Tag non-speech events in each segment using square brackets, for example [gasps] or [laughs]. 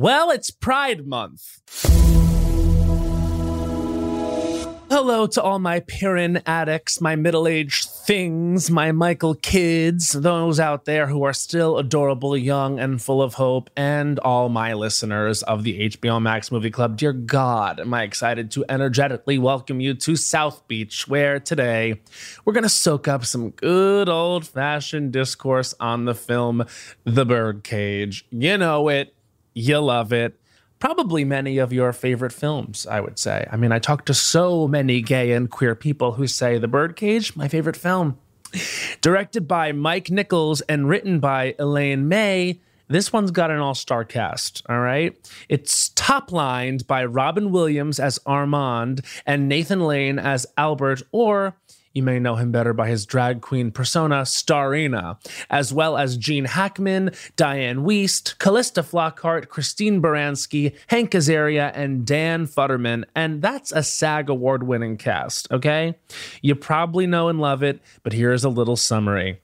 Well, it's Pride Month. Hello to all my Pirin addicts, my middle aged things, my Michael kids, those out there who are still adorable, young, and full of hope, and all my listeners of the HBO Max Movie Club. Dear God, am I excited to energetically welcome you to South Beach, where today we're going to soak up some good old fashioned discourse on the film The Birdcage. You know it, you love it probably many of your favorite films, I would say. I mean, I talk to so many gay and queer people who say The Birdcage, my favorite film. Directed by Mike Nichols and written by Elaine May, this one's got an all star cast, all right? It's top lined by Robin Williams as Armand and Nathan Lane as Albert, or you may know him better by his drag queen persona, Starina, as well as Gene Hackman, Dianne Wiest, Calista Flockhart, Christine Baranski, Hank Azaria, and Dan Futterman. And that's a SAG award winning cast, okay? You probably know and love it, but here's a little summary.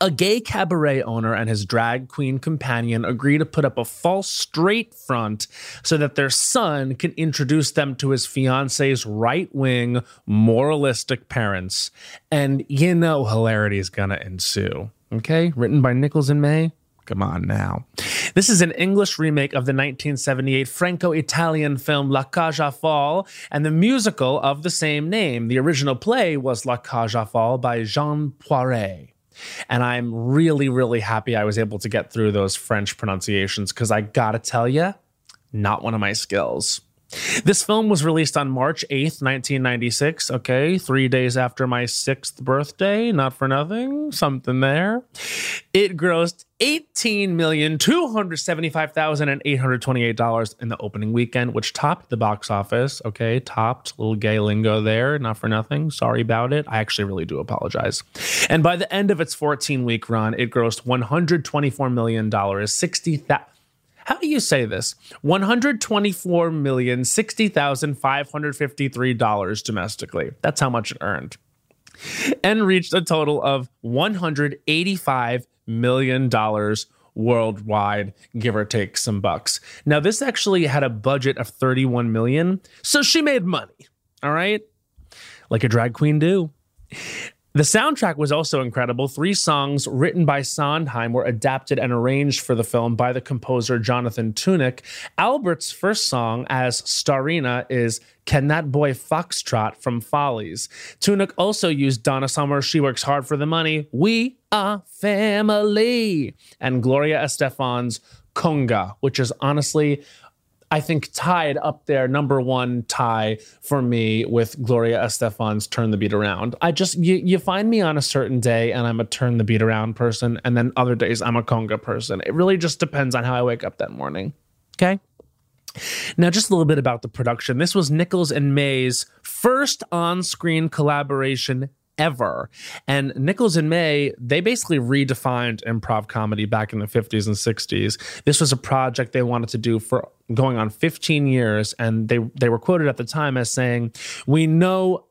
A gay cabaret owner and his drag queen companion agree to put up a false straight front so that their son can introduce them to his fiance's right wing, moralistic parents. And you know, hilarity is gonna ensue. Okay? Written by Nichols and May. Come on now. This is an English remake of the 1978 Franco Italian film La aux Folles and the musical of the same name. The original play was La aux Folles by Jean Poiret. And I'm really, really happy I was able to get through those French pronunciations because I gotta tell you, not one of my skills. This film was released on March 8th, 1996. Okay, three days after my sixth birthday. Not for nothing. Something there. It grossed $18,275,828 in the opening weekend, which topped the box office. Okay, topped. Little gay lingo there. Not for nothing. Sorry about it. I actually really do apologize. And by the end of its 14 week run, it grossed $124 million, 60,000 how do you say this? One hundred twenty-four million sixty thousand five hundred fifty-three dollars domestically. That's how much it earned, and reached a total of one hundred eighty-five million dollars worldwide, give or take some bucks. Now, this actually had a budget of thirty-one million, so she made money. All right, like a drag queen do. The soundtrack was also incredible. Three songs written by Sondheim were adapted and arranged for the film by the composer Jonathan Tunick. Albert's first song as Starina is Can That Boy Foxtrot from Follies. Tunick also used Donna Summer, She Works Hard for the Money, We Are Family, and Gloria Estefan's Conga, which is honestly I think tied up there, number one tie for me with Gloria Estefan's Turn the Beat Around. I just, you, you find me on a certain day and I'm a turn the beat around person. And then other days I'm a conga person. It really just depends on how I wake up that morning. Okay. Now, just a little bit about the production. This was Nichols and May's first on screen collaboration ever. And Nichols and May, they basically redefined improv comedy back in the 50s and 60s. This was a project they wanted to do for going on 15 years. And they, they were quoted at the time as saying, We know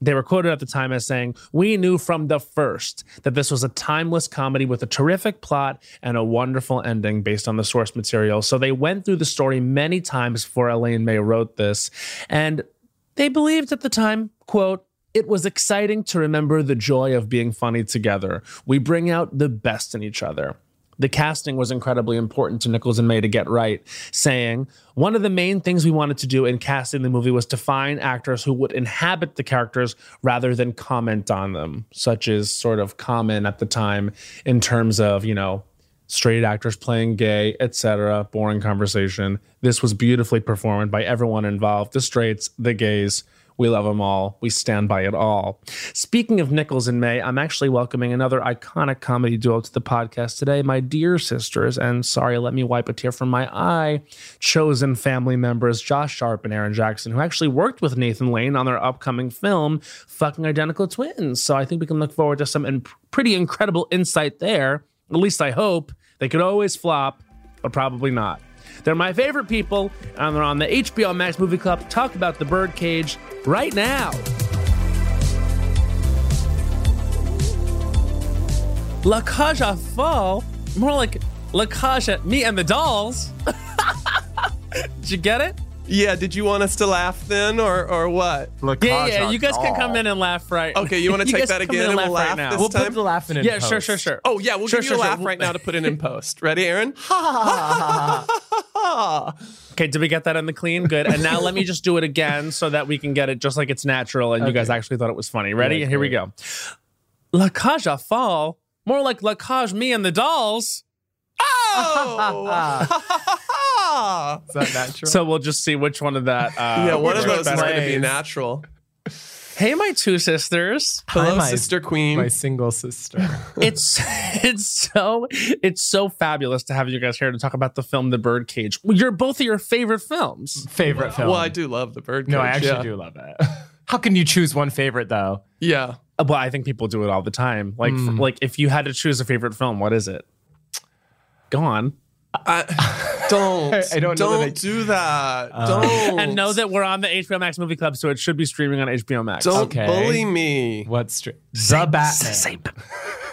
they were quoted at the time as saying, We knew from the first that this was a timeless comedy with a terrific plot and a wonderful ending based on the source material. So they went through the story many times before Elaine May wrote this. And they believed at the time, quote, it was exciting to remember the joy of being funny together. We bring out the best in each other. The casting was incredibly important to Nichols and May to get right, saying, One of the main things we wanted to do in casting the movie was to find actors who would inhabit the characters rather than comment on them, such as sort of common at the time in terms of, you know, straight actors playing gay, etc. Boring conversation. This was beautifully performed by everyone involved the straights, the gays, we love them all. We stand by it all. Speaking of Nichols and May, I'm actually welcoming another iconic comedy duo to the podcast today, my dear sisters. And sorry, let me wipe a tear from my eye. Chosen family members Josh Sharp and Aaron Jackson, who actually worked with Nathan Lane on their upcoming film, Fucking Identical Twins. So I think we can look forward to some in- pretty incredible insight there. At least I hope. They could always flop, but probably not. They're my favorite people, and they're on the HBO Max Movie Club. Talk about the birdcage right now. La Folles, more like La me and the dolls. [laughs] Did you get it? Yeah, did you want us to laugh then or or what? Look, Yeah, yeah. You guys can come in and laugh right. Okay, you wanna [laughs] take that can come in again and we'll laugh now. this We'll time? put the laughing in. yeah, sure, post. sure, sure. Oh yeah, we'll Sure, give you sure, a sure. laugh right now to put it in [laughs] post. Ready, Aaron? [laughs] Okay, did we get that in the clean? Good. And now let me just do it again so that we can get it just like it's natural and you guys actually thought it was funny. Ready? Yeah, Here we go. La Cage aux Folles. More like La Cage Me and the Dolls. Oh! Is that natural? So we'll just see which one of that. Uh, yeah, one of works those is going to be natural. Hey, my two sisters. Hello, Hi, my- sister queen. my single sister. [laughs] It's it's so it's so fabulous to have you guys here to talk about the film The Birdcage. You're both of your favorite films. favorite film. well, I do love the bird. No, I actually yeah. do love it. [laughs] How can you choose one favorite though? Yeah. Uh, Well, I think people do it all the time. Like, Hmm. for- like if you had to choose a favorite film, what is it? Go on. I, don't. I- [laughs] I don't know Don't that I- do that. Uh, don't. And know that we're on the HBO Max movie club, so it should be streaming on HBO Max. Don't Okay. bully me. What's str- the Batman? Say-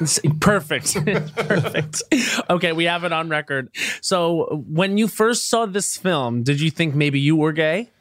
say- Perfect. [laughs] Perfect. Okay, we have it on record. So, when you first saw this film, did you think maybe you were gay?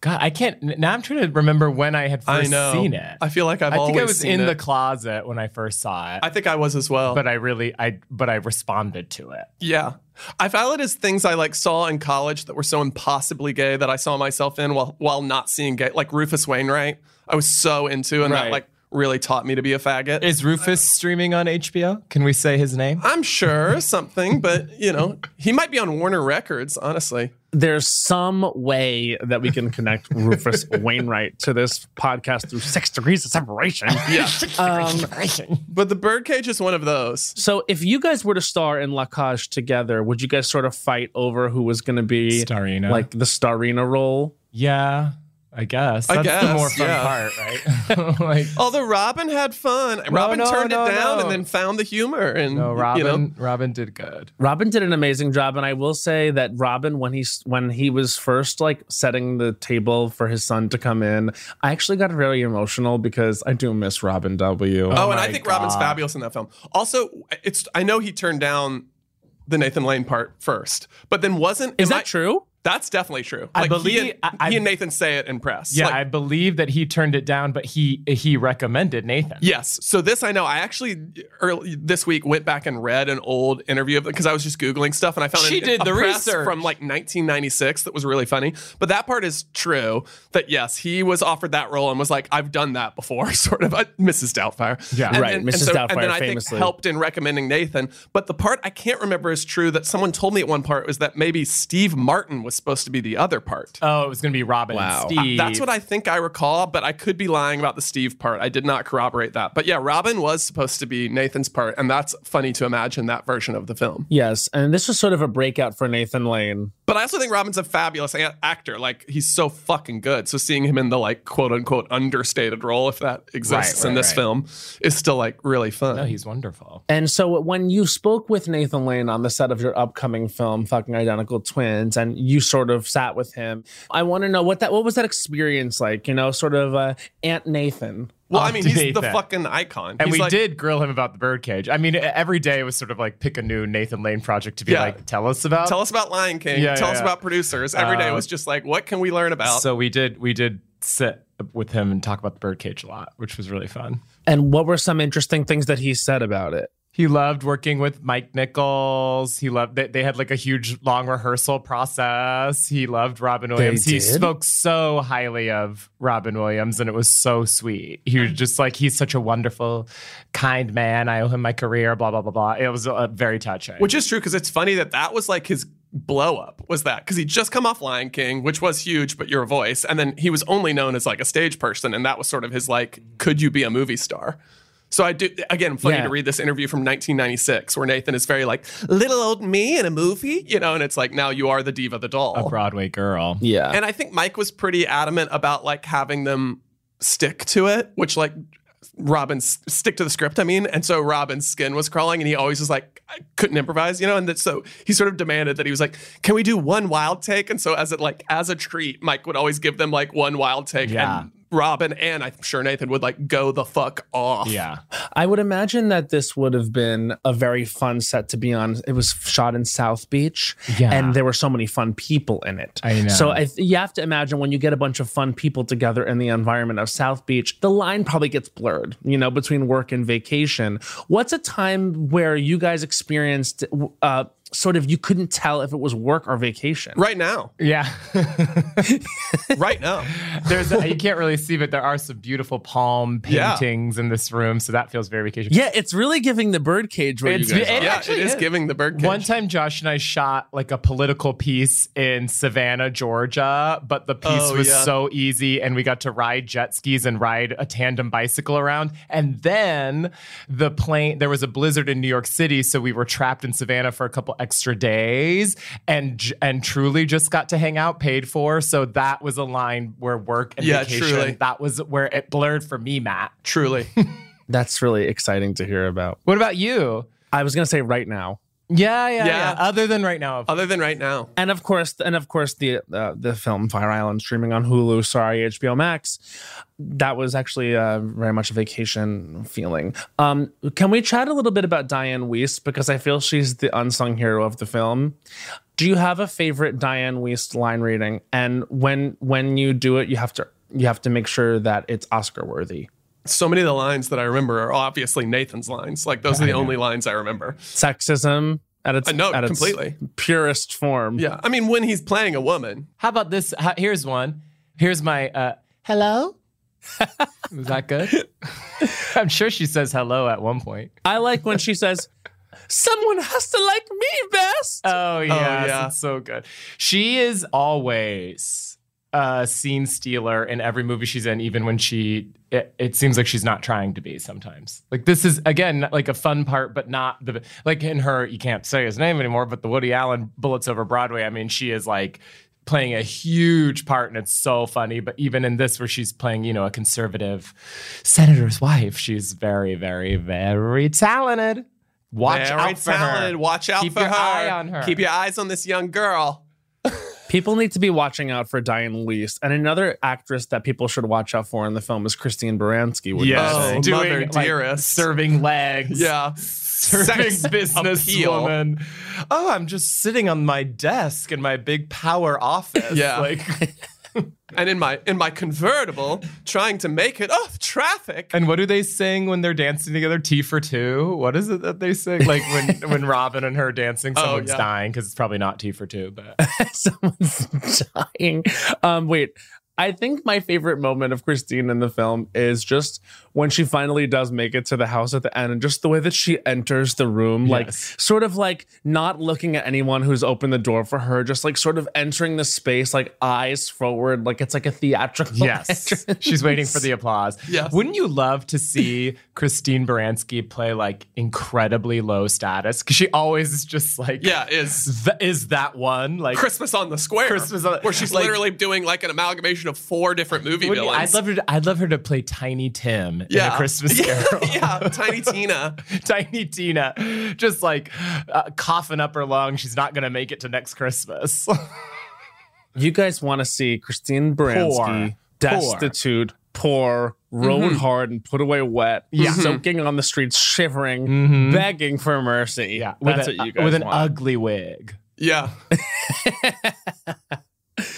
God, I can't. Now I'm trying to remember when I had I first know. seen it. I feel like I've always. I always think I was in it. the closet when I first saw it, I think I was as well. but I really, I, but I responded to it. Yeah. I file it as things I like saw in college that were so impossibly gay that I saw myself in while while not seeing gay. Like Rufus Wainwright, I was so into, and that like really taught me to be a faggot. Is Rufus streaming on HBO? Can we say his name? I'm sure something, but you know, he might be on Warner Records. Honestly, There's some way that we can connect [laughs] Rufus Wainwright to this podcast through six degrees of separation. [laughs] yeah. Um, But the Birdcage is one of those. so, if you guys were to star in La Cage together, would you guys sort of fight over who was going to be Starina. like the Starina role? yeah, I guess. I That's the more fun yeah. part, right? [laughs] like, Although Robin had fun, Robin no, turned no, it down no. and then found the humor. And no, Robin. you know, Robin did good. Robin did an amazing job, and I will say that Robin, when he when he was first like setting the table for his son to come in, I actually got very emotional because I do miss Robin W. Oh, oh and I think Robin's fabulous in that film. Also, it's I know he turned down the Nathan Lane part first, but then wasn't. Is that I- true? That's definitely true. I believe- he and, I- I- he and Nathan say it in press. Yeah, Like, I believe that he turned it down, but he he recommended Nathan. Yes. So this I know. I actually early this week went back and read an old interview of because I was just googling stuff and I found She an, did the research. from like 1996 that was really funny. But that part is true. That yes, he was offered that role and was like, "I've done that before," [laughs] sort of. Uh, Mrs. Doubtfire. Yeah. And Right, then- Mrs. And, so, Doubtfire and then I famously. think helped in recommending Nathan. But the part I can't remember is true that someone told me at one part was that maybe Steve Martin was supposed to be the other part. Oh, it was gonna be Robin Wow. and Steve. That's what I think I recall, but I could be lying about the Steve part. I did not corroborate that. But yeah, Robin was supposed to be Nathan's part, and that's funny to imagine that version of the film. Yes, and this was sort of a breakout for Nathan Lane. But I also think Robin's a fabulous a- actor. Like he's so fucking good. So seeing him in the like quote unquote understated role, if that exists Right, in this right. film, is still like really fun. No, he's wonderful. And so when you spoke with Nathan Lane on the set of your upcoming film, Fucking Identical Twins, and you sort of sat with him, I want to know what that what was that experience like? You know, sort of uh, Aunt Nathan. well, I mean, he's the Nathan. fucking icon. And He's we like- did grill him about the birdcage. I mean, every day was sort of like pick a new Nathan Lane project to be Yeah. like, tell us about. Tell us about Lion King. Yeah, tell yeah, us yeah. about producers. Every day Uh, was just like, what can we learn about? So we did we did sit with him and talk about the birdcage a lot, which was really fun. And what were some interesting things that he said about it? He loved working with Mike Nichols. He loved they, they had like a huge long rehearsal process. He loved Robin Williams. He spoke so highly of Robin Williams and it was so sweet. He was just like he's such a wonderful, kind man. I owe him my career. Blah blah blah blah. It was uh, very touching. Which is true because it's funny that that was like his blow up was that because he'd just come off Lion King, which was huge, but your voice, and then he was only known as like a stage person, and that was sort of his like, could you be a movie star? So I do again. Funny Yeah. to read this interview from 1996 where Nathan is very like little old me in a movie, you know, and it's like now you are the diva, the doll. a Broadway girl. Yeah. And I think Mike was pretty adamant about like having them stick to it, which like Robin stick to the script. I mean, and so Robin's skin was crawling, and he always was like I couldn't improvise, you know. And that, so he sort of demanded that he was like, "Can we do one wild take?" And so as it like as a treat, Mike would always give them like one wild take. Yeah. And Robin and I'm sure Nathan would like go the fuck off. Yeah. I would imagine that this would have been a very fun set to be on. It was shot in South Beach, Yeah. and there were so many fun people in it. I know. So I, you have to imagine when you get a bunch of fun people together in the environment of South Beach, the line probably gets blurred, you know, between work and vacation. What's a time where you guys experienced uh, sort of you couldn't tell if it was work or vacation? Right now. Yeah. [laughs] Right now. There's a, you can't really see, but there are some beautiful palm Yeah. paintings in this room, so that feels very vacation. Yeah, it's really giving the birdcage where It's- you guys it- are. Yeah, actually it is is. giving the bird cage. One time, Josh and I shot like a political piece in Savannah, Georgia, but the piece Oh, was yeah. so easy, and we got to ride jet skis and ride a tandem bicycle around. And then the plane, there was a blizzard in New York City, so we were trapped in Savannah for a couple extra days, and and truly just got to hang out, paid for. So that was a line where work and Yeah, vacation. truly. That was where it blurred for me, Matt. Truly. [laughs] That's really exciting to hear about. What about you? I was going to say right now. Yeah, yeah, Yeah. yeah. Other than right now, Other than right now. and of course, and of course, the uh, the film Fire Island streaming on Hulu. Sorry, HBO Max. That was actually uh, very much a vacation feeling. Um, can we chat a little bit about Dianne Wiest because I feel she's the unsung hero of the film. Do you have a favorite Dianne Wiest line reading? And when when you do it, you have to you have to make sure that it's Oscar worthy. So many of the lines that I remember are obviously Nathan's lines. Like those are the only lines I remember. Sexism at its I know, at its completely. purest form. Yeah. I mean, when he's playing a woman. How about this? How- Here's one. Here's my uh, hello. [laughs] Was that good? I'm sure she says hello at one point. I like when she says, "Someone has to like me best." Oh yes, yeah. it's so good. She is always a scene stealer in every movie she's in, even when she. It, it seems like she's not trying to be sometimes. Like this is again like a fun part, but not the like in her. You can't say his name anymore, but the Woody Allen Bullets Over Broadway. I mean, she is like playing a huge part, and it's so funny. But even in this, where she's playing, you know, a conservative senator's wife, she's very, very, very talented. Watch very out for talented. her. Watch out Keep for your her. eye on her. Keep your eyes on this young girl. [laughs] People need to be watching out for Dianne Wiest. And another actress that people should watch out for in the film is Christine Baranski. would Yes, Oh, doing mother like, dearest. serving legs. Yeah. serving Sex [laughs] business woman. Oh, I'm just sitting on my desk in my big power office. Yeah. like, [laughs] [laughs] And in my in my convertible, trying to make it off traffic. and what do they sing when they're dancing together? T for two. What is it that they sing? Like when [laughs] when Robin and her are dancing, Oh, someone's yeah. dying because it's probably not T for two, but [laughs] Someone's dying. Um, wait. I think my favorite moment of Christine in the film is just when she finally does make it to the house at the end and just the way that she enters the room, like sort of like not looking at anyone who's opened the door for her, just like sort of entering the space, like eyes forward, like it's like a theatrical. [laughs] Yes. entrance. She's waiting for the applause. Yes. Wouldn't you love to see Christine Baranski play like incredibly low status? Because she always is just like, Yeah, is th- is that one? Like, Christmas on the Square. Christmas on- where she's like- literally doing like an amalgamation of four different movie wouldn't you- villains. I'd love her. To, I'd love her to play Tiny Tim in yeah. a Christmas [laughs] Carol. [laughs] yeah, Tiny Tina. [laughs] Tiny Tina, just like uh, coughing up her lung. She's not going to make it to next Christmas. You guys want to see Christine Baranski Poor. destitute, poor, rode mm-hmm. hard, and put away wet, Yeah. Mm-hmm. soaking on the streets, shivering, mm-hmm. begging for mercy. yeah, that's uh, with, a- what you guys with an want. ugly wig. Yeah.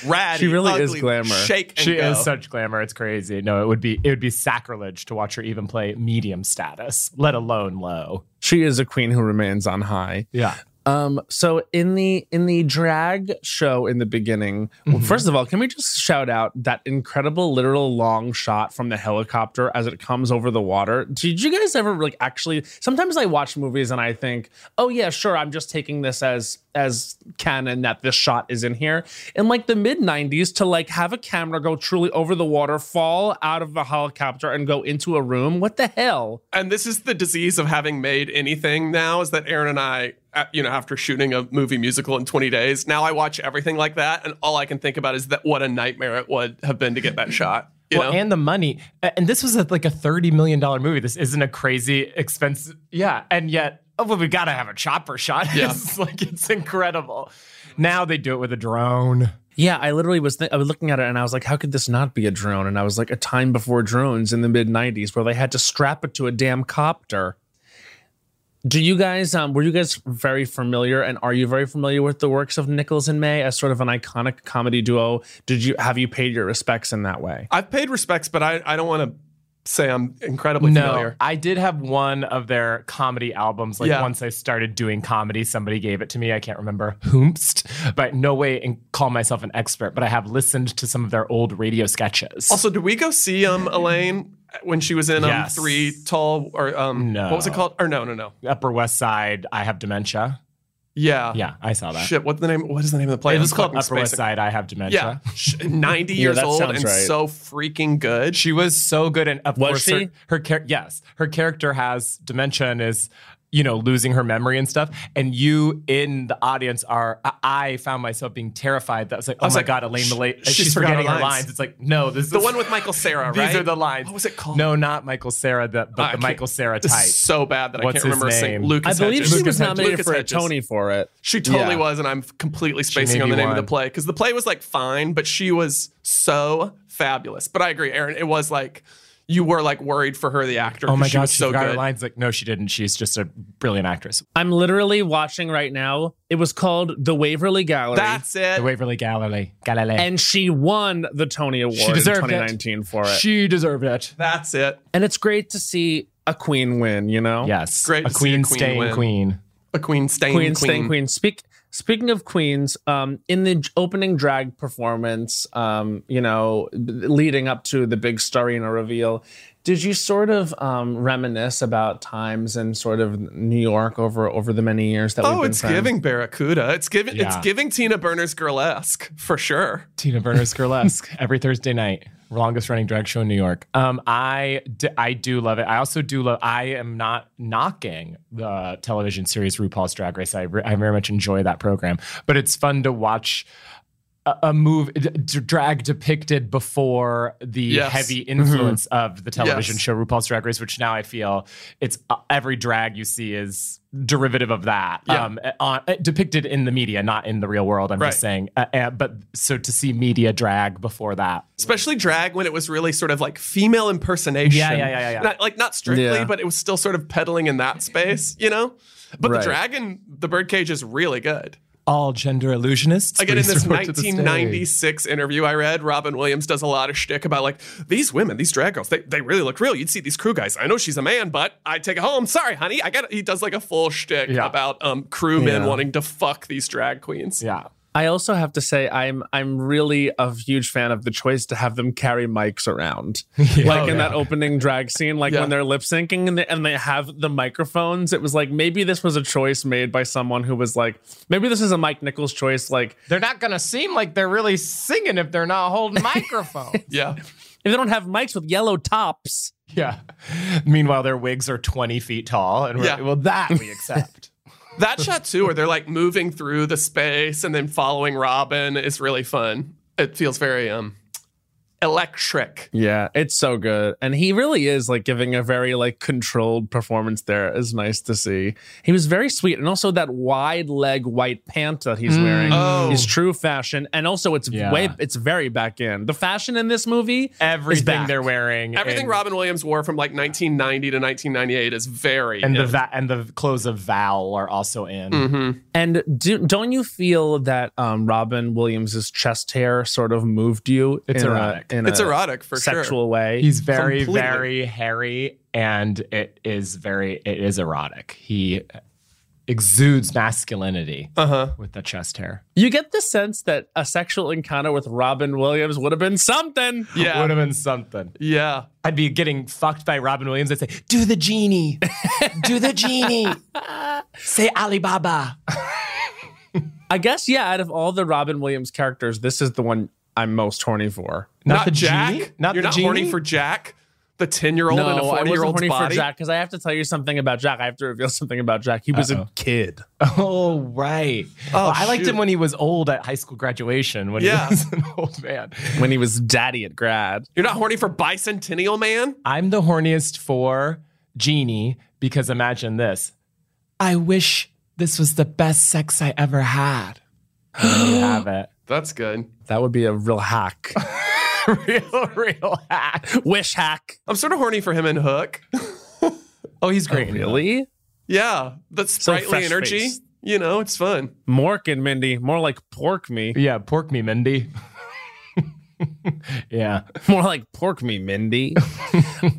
Ratty. She really is ugly, glamour. Shake and She go. is such glamour. It's crazy. No, it would be it would be sacrilege to watch her even play medium status, let alone low. she is a queen who remains on high. Yeah. Um, so in the in the drag show in the beginning, well, first of all, can we just shout out that incredible literal long shot from the helicopter as it comes over the water? Did you guys ever like actually sometimes I watch movies and I think, oh yeah, sure, I'm just taking this as as canon that this shot is in here. In like the mid 90s, to like have a camera go truly over the water, fall out of the helicopter and go into a room. What the hell? and this is the disease of having made anything now is that Aaron and I, you know, after shooting a movie musical in 20 days, now I watch everything like that. And all I can think about is that what a nightmare it would have been to get that shot. You well, know? and the money. And this was a, like a thirty million dollar movie. This isn't a crazy expense. Yeah, and yet oh, well, we got to have a chopper shot. [laughs] Yeah. it's like it's incredible. Now they do it with a drone. Yeah, I literally was. Th- I was looking at it and I was like, "How could this not be a drone?" And I was like, "A time before drones in the mid '90s, where they had to strap it to a damn copter." Do you guys? Um, were you guys very familiar, and are you very familiar with the works of Nichols and May as sort of an iconic comedy duo? Did you have you paid your respects in that way? I've paid respects, but I, I don't want to say I'm incredibly No, familiar. I did have one of their comedy albums. Like Yeah. once I started doing comedy, somebody gave it to me. I can't remember whomst, but no way and call myself an expert. But I have listened to some of their old radio sketches. Also, did we go see um Elaine when she was in um Yes. Three Tall or um No. what was it called? Or no, no, no. Upper West Side, I have dementia. Yeah. Yeah, I saw that. Shit, what's the name? What is the name of the play? It was called fucking Upper West. Side, I have dementia. Yeah, 90 [laughs] Yeah, years that old and right. so freaking good. She was so good, and of Was course, she? her, her char- yes, her character has dementia and is, you know, losing her memory and stuff. And you in the audience are, I- I found myself being terrified. That was like, oh was my like, god, Elaine, sh- Malay, she's she's, forgot her forgetting her lines. lines. It's like, no, this is the one with Michael Cera, [laughs] These are the lines. What was it called? No, not Michael Cera, the, I but the Michael Cera type. so bad that I can't remember saying name? Lucas I believe Hedges. she Lucas was Hedges. nominated Lucas for a Hedges. Tony for it. She totally Yeah. was, and I'm completely spacing on the name of the play because the play was like fine, but she was so fabulous. But I agree, Aaron. It was like you were like worried for her, the actor. Oh 'cause my she god, was she so forgot her good. lines. Like, no, she didn't. She's just a brilliant actress. I'm literally watching right now. It was called the Waverly Gallery. That's it. The Waverly Galilei. Galilei. and she won the Tony Award in deserved it. 2019 for it. she deserved it. That's it. and it's great to see a queen win, you know? Yes. Great A to see a queen queen staying win. queen. A queen stain Queen, queen. staying queen. Speak speaking of queens, um, in the opening drag performance, um, you know, leading up to the big Starina reveal, did you sort of um, reminisce about times in sort of New York over over the many years that we've Oh, been it's friends? giving Barracuda. It's giving. It's giving Tina Burner's Burlesque for sure. Tina Burner's Burlesque [laughs] every Thursday night. Longest running drag show in New York. Um, I d- I do love it. I also do love. I am not knocking the television series RuPaul's Drag Race. I, re- I very much enjoy that program, but it's fun to watch a, a move d- d- drag depicted before the Yes. heavy influence of the television Yes. show RuPaul's Drag Race, which now I feel it's uh, every drag you see is derivative of that. Yeah. Um, uh, uh, depicted in the media, not in the real world. I'm Right. just saying. Uh, uh, but so to see media drag before that, Especially drag when it was really sort of like female impersonation. Yeah, yeah, yeah, yeah, yeah. Not, like not strictly, Yeah. but it was still sort of peddling in that space, you know. But Right. the dragon, the Birdcage is really good. All gender illusionists. Again, in this [laughs] report to the stage. 1996 interview I read, Robin Williams does a lot of shtick about like these women, these drag girls, they, they really look real. You'd see these crew guys. I know she's a man, but I take it home. Sorry, honey. I got. He does like a full shtick Yeah. about um, crewmen Yeah. wanting to fuck these drag queens. Yeah. I also have to say I'm I'm really a huge fan of the choice to have them carry mics around, [laughs] like Oh, in yeah. that opening drag scene, like Yeah. when they're lip syncing and they, and they have the microphones. It was like maybe this was a choice made by someone who was like, maybe this is a Mike Nichols choice. Like They're not gonna seem like they're really singing if they're not holding [laughs] microphones. [laughs] Yeah. if they don't have mics with yellow tops, yeah. Meanwhile, their wigs are 20 feet tall, and we're Yeah. well, that we accept. That shot too, where they're like moving through the space and then following Robin is really fun. It feels very um electric. yeah, it's so good, and he really is like giving a very like controlled performance. There is nice to see. He was very sweet, and also that wide leg white pant that he's wearing Oh. is true fashion, and also it's Yeah. way it's very back in. The fashion in this movie, is Everything back. they're wearing, Everything and, Robin Williams wore from like 1990 to 1998 is very and the in. va- and the clothes of Val are also in. Mhm. And do, don't you feel that um, Robin Williams's chest hair sort of moved you? It's in erotic. A, in It's a erotic for a sexual sure. way. He's very, Completely. very hairy, and it is very, it is erotic. He exudes masculinity Uh-huh. with the chest hair. you get the sense that a sexual encounter with Robin Williams would have been something. Yeah. Would have been something. Yeah. I'd be getting fucked by Robin Williams. I'd say, "Do the genie, [laughs] do the genie, say Alibaba." I guess yeah. Out of all the Robin Williams characters, this is the one I'm most horny for. Not the Jack. genie? Not You're the not horny for Jack, the 10 year old no, in a I 40 wasn't year old's horny body. for Jack because I have to tell you something about Jack. I have to reveal [laughs] something about Jack. He was Uh-oh. a kid. Oh right. Oh, I liked him when he was old at high school graduation. When Yeah. he was [laughs] an old man. when he was daddy at grad. You're not horny for Bicentennial Man? I'm the horniest for Genie because imagine this. I wish this was the best sex I ever had. [gasps] There you have it. That's good. That would be a real hack. [laughs] real, real hack. Wish hack. I'm sort of horny for him in Hook. [laughs] Oh, he's great. Really? Yeah, that sprightly fresh energy. faced. You know, it's fun. Mork and Mindy. More like pork me. Yeah, pork me, Mindy. [laughs] yeah. More like pork me, Mindy.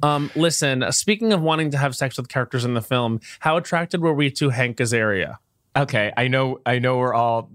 um, listen, speaking of wanting to have sex with characters in the film, how attracted were we to Hank Azaria? Okay, I know. I know we're all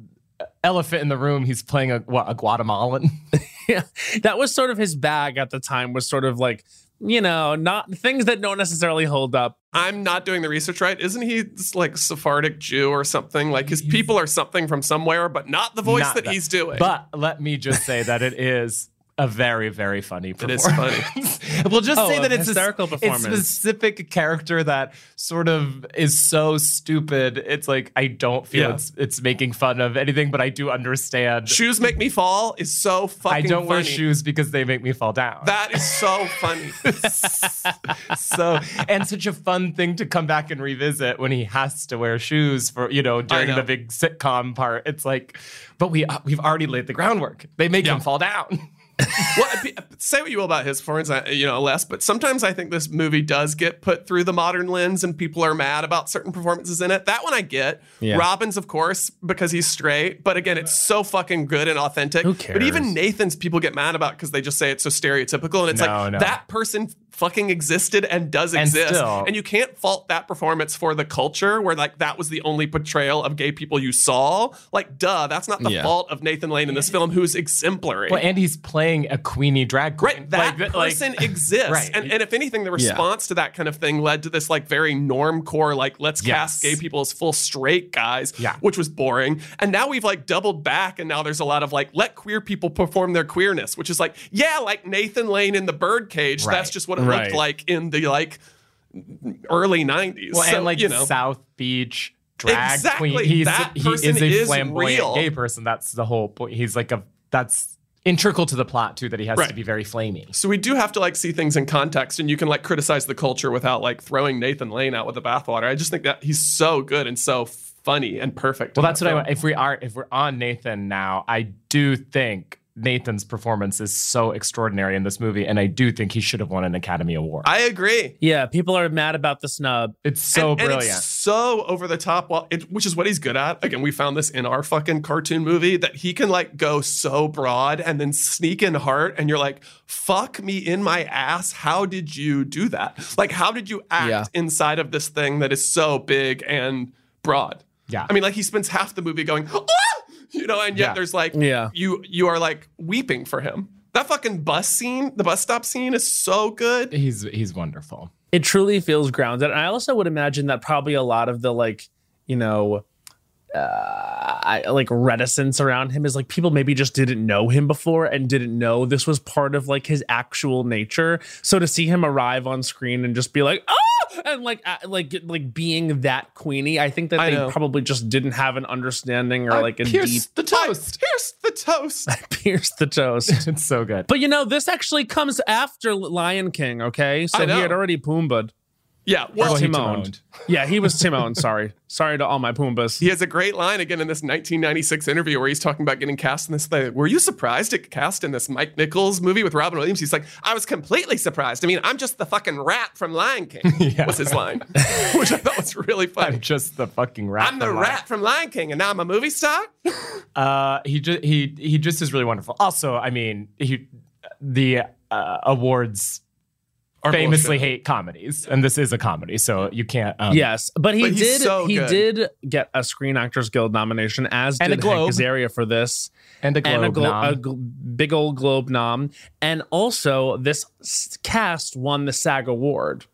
elephant in the room. He's playing a what, a Guatemalan. [laughs] yeah, that was sort of his bag at the time. Was sort of like you know not things that don't necessarily hold up. I'm not doing the research right. Isn't he like Sephardic Jew or something? Like his people are something from somewhere, but not the voice Not that, that. he's doing. But let me just say that it is a very, very funny it performance. is funny. [laughs] we'll just Oh, say a that it's hysterical a, performance. It's a specific character that sort of is so stupid. It's like I don't feel Yeah. it's it's making fun of anything, but I do understand. Shoes make me fall is so fucking. I don't wear shoes because they make me fall down. That is so funny. [laughs] so and such a fun thing to come back and revisit when he has to wear shoes for you know during know. the big sitcom part. It's like, but we uh, we've already laid the groundwork. They make Yeah. him fall down. Well, say what you will about his performance, you know, less, but sometimes I think this movie does get put through the modern lens and people are mad about certain performances in it. That one I get. Yeah. Robin's, of course, because he's straight, but again, it's so fucking good and authentic. Who cares? But even? Nathan's people get mad about because they just say it's so stereotypical. And it's No, like no. that person fucking existed and does And exist. still- and you can't fault that performance for the culture where like that was the only portrayal of gay people you saw. Like, duh, that's not the Yeah. fault of Nathan Lane in this film, who's exemplary. well, and he's playing a Queenie drag queen. Right, that Like, like- person exists, Right. and and if anything, the response to that kind of thing led to this like very norm core, like let's cast gay people as full straight guys, Yeah. which was boring. And now we've like doubled back, and now there's a lot of like let queer people perform their queerness, which is like yeah, like Nathan Lane in the Birdcage. Right. That's just what it Right. looked like in the like early '90s. Well, so, and like you know, South Beach drag Exactly. queen. He's That he is a is flamboyant real. gay person. That's the whole point. He's like a that's integral to the plot too. That he has Right. to be very flamey. So we do have to like see things in context, and you can like criticize the culture without like throwing Nathan Lane out with the bathwater. I just think that he's so good and so funny and perfect. Well, that's that what I film. want. If we are if we're on Nathan now, I do think Nathan's performance is so extraordinary in this movie, and I do think he should have won an Academy Award. I agree. Yeah, people are mad about the snub. it's so and, and brilliant. it's so over the top. Well, it, which is what he's good at. Again, we found this in our fucking cartoon movie that he can like go so broad and then sneak in heart, and you're like, "Fuck me in my ass." How did you do that? Like, how did you act Yeah. inside of this thing that is so big and broad? Yeah. I mean, like he spends half the movie going, "Ah!" [laughs] you know, and yet Yeah. there's like, Yeah. you you are like weeping for him. That fucking bus scene, the bus stop scene, is so good. he's he's wonderful. It truly feels grounded. And I also would imagine that probably a lot of the like, you know, uh, I, like reticence around him is like people maybe just didn't know him before and didn't know this was part of like his actual nature. So to see him arrive on screen and just be like, oh, and like uh, like like being that queenie, I think that I they know. probably just didn't have an understanding or like a Pierce deep the toast. Here's the toast. [laughs] pierce the toast. [laughs] it's so good. But you know, this actually comes after Lion King, okay? So he had already Pumbaa'd. Yeah, well, he Timoned. Yeah, he was Timon. Sorry. [laughs] Sorry to all my Pumbaas. he has a great line again in this 1996 interview where he's talking about getting cast in this thing. Were you surprised to get cast in this Mike Nichols movie with Robin Williams? He's like, I was completely surprised. I mean, I'm just the fucking rat from Lion King. [laughs] Yeah. Was his line, [laughs] which I thought was really funny. I'm just the fucking rat. I'm the from Lion- rat from Lion King, and now I'm a movie star. Uh, he just he he just is really wonderful. Also, I mean, he the uh, awards famously bullshit. hate comedies, and this is a comedy, so you can't. Um, Yes, but he But did. so he good. did get a Screen Actors Guild nomination, as And a did Hank Globe. Azaria for this, and a globe and a, glo- nom. a gl- big old Globe nom, and also this cast won the SAG award.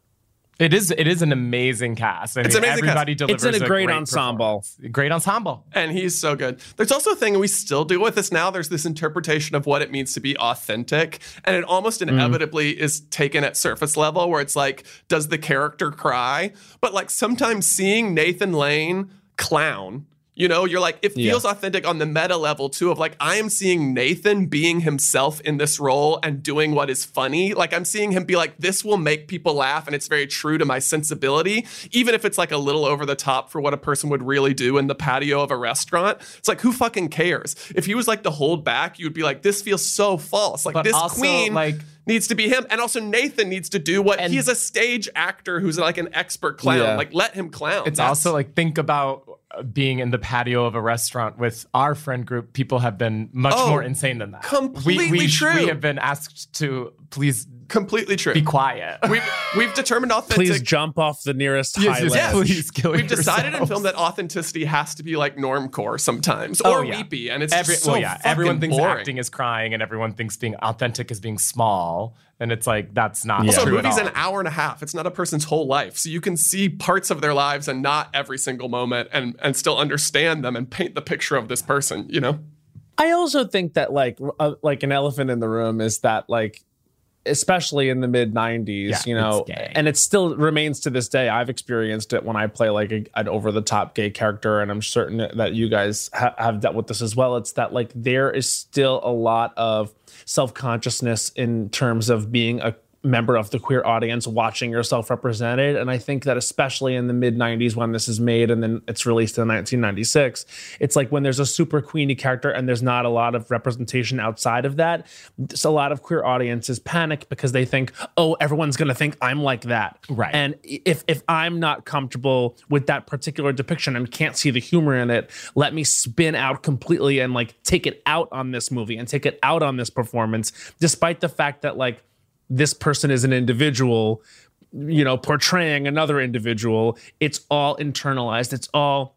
It is it is an amazing cast. I It's mean, amazing everybody It's delivers in a great ensemble. Great ensemble. And he's so good. There's also a thing, and we still do with this now. There's this interpretation of what it means to be authentic. And it almost Mm. inevitably is taken at surface level, where it's like, does the character cry? But like sometimes seeing Nathan Lane clown, You know, you're like, it Yeah. feels authentic on the meta level too, of like, I am seeing Nathan being himself in this role and doing what is funny. Like, I'm seeing him be like, this will make people laugh, and it's very true to my sensibility, even if it's like a little over the top for what a person would really do in the patio of a restaurant. It's like, who fucking cares? If he was like the hold back, you'd be like, this feels so false. Like, But this also, queen like- needs to be him. And also, Nathan needs to do what And- he's a stage actor who's like an expert clown. Yeah. Like, let him clown. It's That's- also like think about uh, being in the patio of a restaurant with our friend group. People have been much Oh, more insane than that. completely we, we, true. We have been asked to please completely true. be quiet. [laughs] We've, we've determined authentic. Please jump off the nearest Yes, high yes, ledge. please kill We've decided in film that authenticity has to be like normcore sometimes, Oh, or yeah. weepy, and it's Every, just so well, yeah, everyone thinks boring. acting is crying, and everyone thinks being authentic is being small, and it's like that's not Yeah. Also, a true at movie's all. an hour and a half. It's not a person's whole life, so you can see parts of their lives and not every single moment, and and still understand them and paint the picture of this person. You know, I also think that like uh, like an elephant in the room is that like especially in the mid 90s Yeah, you know and it still remains to this day. I've experienced it when i play like a, an over the top gay character and i'm certain that you guys ha- have dealt with this as well. It's that like there is still a lot of self-consciousness in terms of being a member of the queer audience watching yourself represented and i think that especially in the mid 90s when this is made and then it's released in 1996 it's like when there's a super queenie character and there's not a lot of representation outside of that a lot of queer audiences panic because they think oh everyone's going to think i'm like that Right. and if if i'm not comfortable with that particular depiction and can't see the humor in it let me spin out completely and like take it out on this movie and take it out on this performance despite the fact that like this person is an individual, you know, portraying another individual. It's all internalized. It's all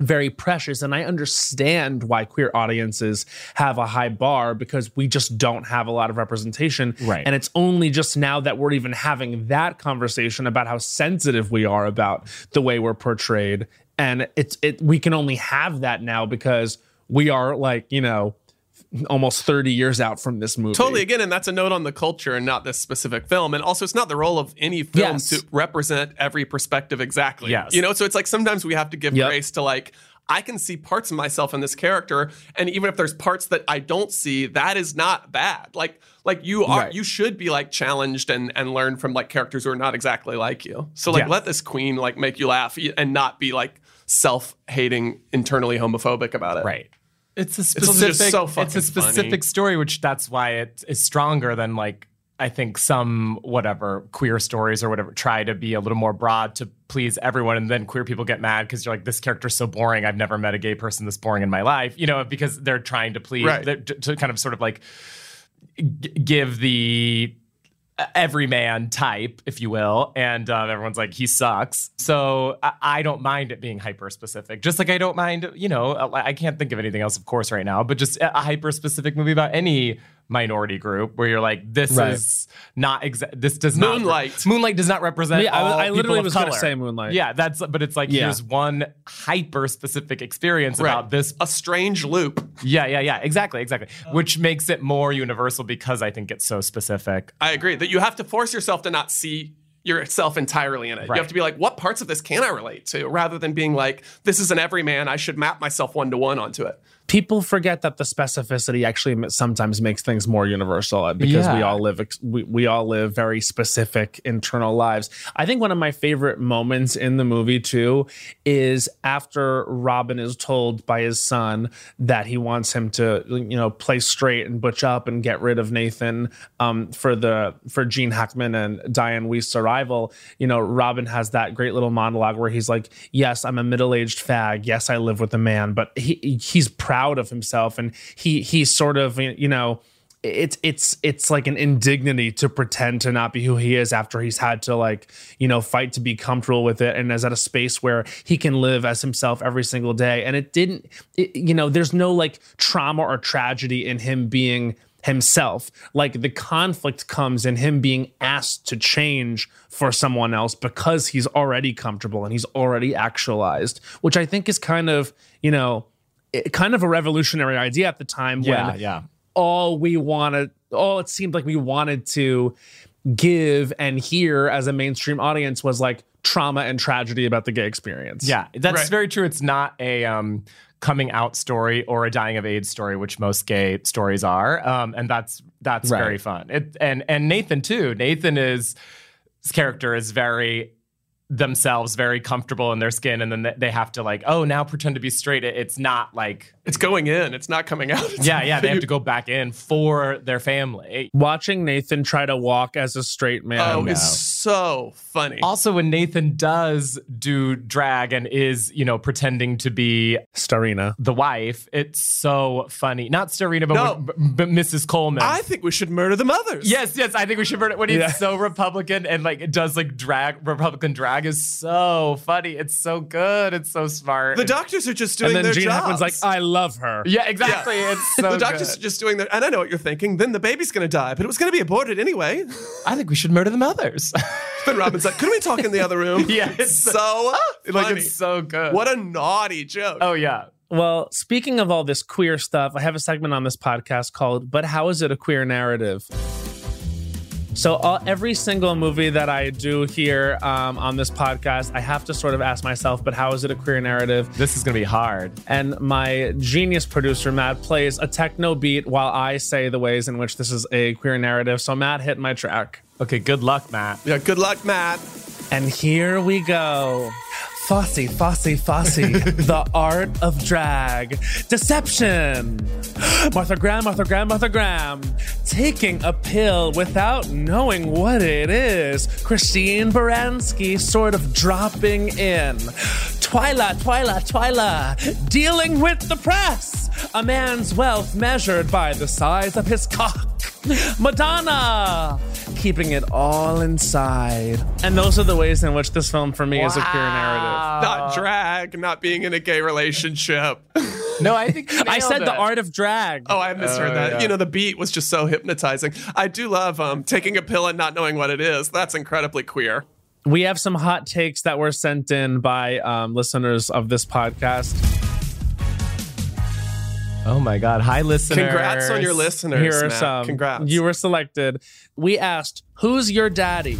very precious. And I understand why queer audiences have a high bar because we just don't have a lot of representation. Right. And it's only just now that we're even having that conversation about how sensitive we are about the way we're portrayed. And it's it we can only have that now because we are like, you know, almost 30 years out from this movie. totally. Again, and that's a note on the culture and not this specific film. And also, it's not the role of any film Yes. to represent every perspective exactly. Yes. you know. So it's like sometimes we have to give Yep. grace to like. I can see parts of myself in this character, and even if there's parts that I don't see, that is not bad. Like, like you are, Right. you should be like challenged and and learn from like characters who are not exactly like you. So like, let this queen like make you laugh and not be like self-hating, internally homophobic about it. Right. It's a specific. just so it's a specific funny. story, which that's why it is stronger than like I think some whatever queer stories or whatever try to be a little more broad to please everyone, and then queer people get mad because you're like this character's so boring. I've never met a gay person this boring in my life. You know, because they're trying to please Right. to, to kind of sort of like g- give the everyman type, if you will, and uh, everyone's like he sucks. So I, I don't mind it being hyper specific. Just like I don't mind, you know, I I can't think of anything else, of course, right now, but just a hyper specific movie about any minority group where you're like, this Right. is not exa- This does not Moonlight. Moonlight does not represent. Yeah, I all I literally people of was gonna say Moonlight. Yeah, that's but it's like Yeah. here's one hyper specific experience Right. about this A strange loop. yeah, yeah, yeah. Exactly, exactly. Which makes it more universal because I think it's so specific. I agree that you have to force yourself to not see yourself entirely in it. You have to be like, what parts of this can I relate to, rather than being like, this is an everyman. I should map myself one to one onto it. People forget that the specificity actually sometimes makes things more universal uh, because we all live we, we all live very specific internal lives. I think one of my favorite moments in the movie too is after robin is told by his son that he wants him to you know play straight and butch up and get rid of nathan um, for the for gene hackman and dianne Wiest's arrival you know robin has that great little monologue where he's like yes i'm a middle-aged fag. Yes i live with a man but he he's proud of himself. And he he's sort of you know it's it's it's like an indignity to pretend to not be who he is after he's had to like you know fight to be comfortable with it. And is at a space where he can live as himself every single day. And it didn't it, you know there's no like trauma or tragedy in him being himself. Like the conflict comes in him being asked to change for someone else because he's already comfortable and he's already actualized which i think is kind of you know it- kind of a revolutionary idea at the time when yeah. all we wanted all it seemed like we wanted to give and hear as a mainstream audience was like trauma and tragedy about the gay experience. Yeah, that's Right. very true. It's not a um, coming out story or a dying of AIDS story, which most gay stories are, um, and that's that's Right. very fun. It, and and Nathan too. Nathan is his character is very themselves very comfortable in their skin and then they- have to like oh now pretend to be straight. It's not like It's going in. It's not coming out. It's- yeah yeah they have to [laughs] go back in for their family Watching Nathan try to walk as a straight man. Oh, no. it's so funny. also when nathan does do drag and is you know pretending to be Starina. the wife it's so funny not starina but, No. but, but mrs coleman I think we should murder the mothers. Yes, yes, I think we should murder it when he's Yeah. so Republican and like it does like drag Republican drag is so funny. It's so good. It's so smart. The doctors are just doing And then their Gene jobs. Hackman's like, I love her. yeah, exactly. It's so the doctors good. are just doing that. and I know what you're thinking. Then the baby's going to die, but it was going to be aborted anyway. I think we should murder the mothers. [laughs] Then Robin's like, couldn't we talk in the other room? [laughs] Yeah, it's it's- so uh, like funny. it's so good. what a naughty joke. Oh yeah. Well, speaking of all this queer stuff, I have a segment on this podcast called But How Is It a Queer Narrative? So, all, every single movie that I do here um, on this podcast, I have to sort of ask myself, but how is it a queer narrative? This is gonna be hard. And my genius producer, Matt, plays a techno beat while I say the ways in which this is a queer narrative. So, Matt, hit my track. Okay, good luck, Matt. Yeah, good luck, Matt. And here we go. Fosse, Fosse, Fosse, [laughs] the art of drag. Deception. Martha Graham, Martha Graham, Martha Graham. Taking a pill without knowing what it is. Christine Baranski sort of dropping in. Twyla, Twyla, Twyla. Dealing with the press. A man's wealth measured by the size of his cock. Madonna. Keeping it all inside. And those are the ways in which this film for me is a queer narrative. Not drag, not being in a gay relationship. No, I think [laughs] I nailed said the art of drag. Oh, I misheard Oh, that. yeah. You know, the beat was just so hypnotizing. I do love um, taking a pill and not knowing what it is. That's incredibly queer. We have some hot takes that were sent in by um, listeners of this podcast. Oh my god. Hi listeners. Congrats on your listeners. Here are Matt. some. Congrats. You were selected. We asked, Who's your daddy?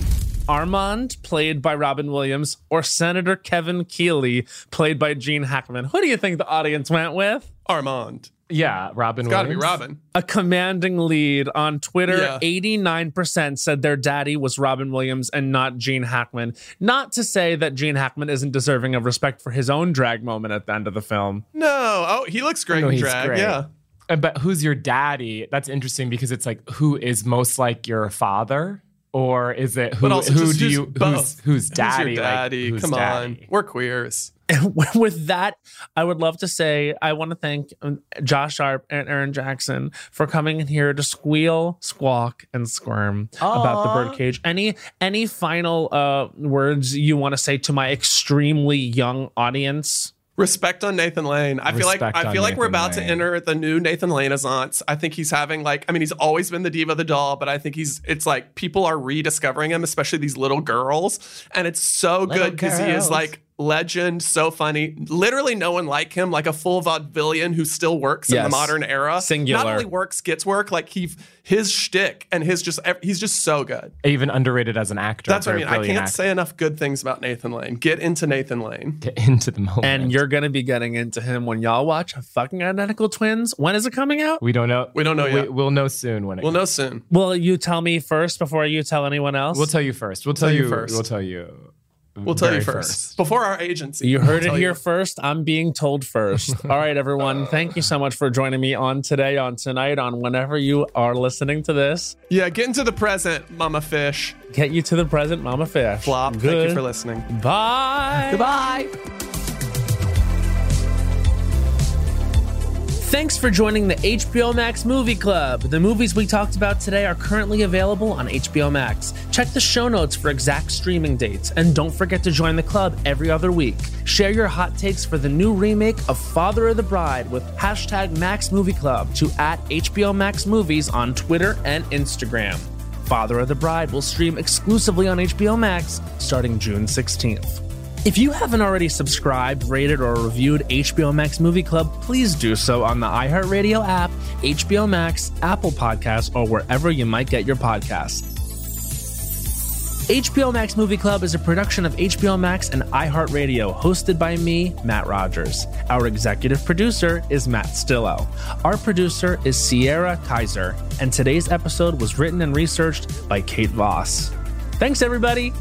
Armand, played by Robin Williams, or Senator Kevin Keeley, played by Gene Hackman? Who do you think the audience went with? Armand. Yeah, Robin Got to be Robin. A commanding lead on Twitter. Yeah. 89% said their daddy was Robin Williams and not Gene Hackman. Not to say that Gene Hackman isn't deserving of respect for his own drag moment at the end of the film. No. Oh, he looks great No, in he's drag. great. Yeah. But who's your daddy? That's interesting because it's like who is most like your father, or is it who? But also who just- do just you? both. Who's who's daddy? Who's your like, daddy? who's Come daddy? on. We're queers. [laughs] with that, I would love to say I want to thank um, Josh Sharp and Aaron Jackson for coming in here to squeal, squawk, and squirm about the Aw. birdcage. Any any final uh, words you want to say to my extremely young audience? Respect on Nathan Lane. I feel like I feel like we're about Lane. to enter the new Nathan Lane-assance. I think he's having like I mean he's always been the diva of the doll, but I think he's it's like people are rediscovering him, especially these little girls, and it's so Little good because he is like legend, so funny. Literally no one like him, like a full vaudevillian who still works in the modern era. Singular. Not only works, gets work. Like he his shtick and his just he's just so good. Even underrated as an actor. That's what I mean. I can't actor. say enough good things about Nathan Lane. Get into Nathan Lane. Get into the moment. And you're gonna be getting into him when y'all watch fucking identical twins. When is it coming out? we don't know. We don't know yet. We, will know soon when it. We'll know soon. Will you tell me first before you tell anyone else? We'll tell you first. We'll tell, Tell you you first. We'll tell you. We'll tell you very first. Before our agency. You We'll heard it here you. first. I'm being told first. [laughs] All right, everyone. Thank you so much for joining me on today, on tonight, on whenever you are listening to this. Yeah, get into the present, Mama Fish. Get you to the present, Mama Fish. Flop. Good. Thank you for listening. Bye. Goodbye. Thanks for joining the HBO Max Movie Club. The movies we talked about today are currently available on HBO Max. Check the show notes for exact streaming dates, and don't forget to join the club every other week. Share your hot takes for the new remake of Father of the Bride with hashtag Max Movie Club to at HBO Max Movies on Twitter and Instagram. Father of the Bride will stream exclusively on HBO Max starting June 16th. If you haven't already subscribed, rated, or reviewed HBO Max Movie Club, please do so on the iHeartRadio app, HBO Max, Apple Podcasts, or wherever you might get your podcasts. HBO Max Movie Club is a production of HBO Max and iHeartRadio, hosted by me, Matt Rogers. Our executive producer is Matt Stillo. Our producer is Sierra Kaiser, and today's episode was written and researched by Kate Voss. Thanks, everybody.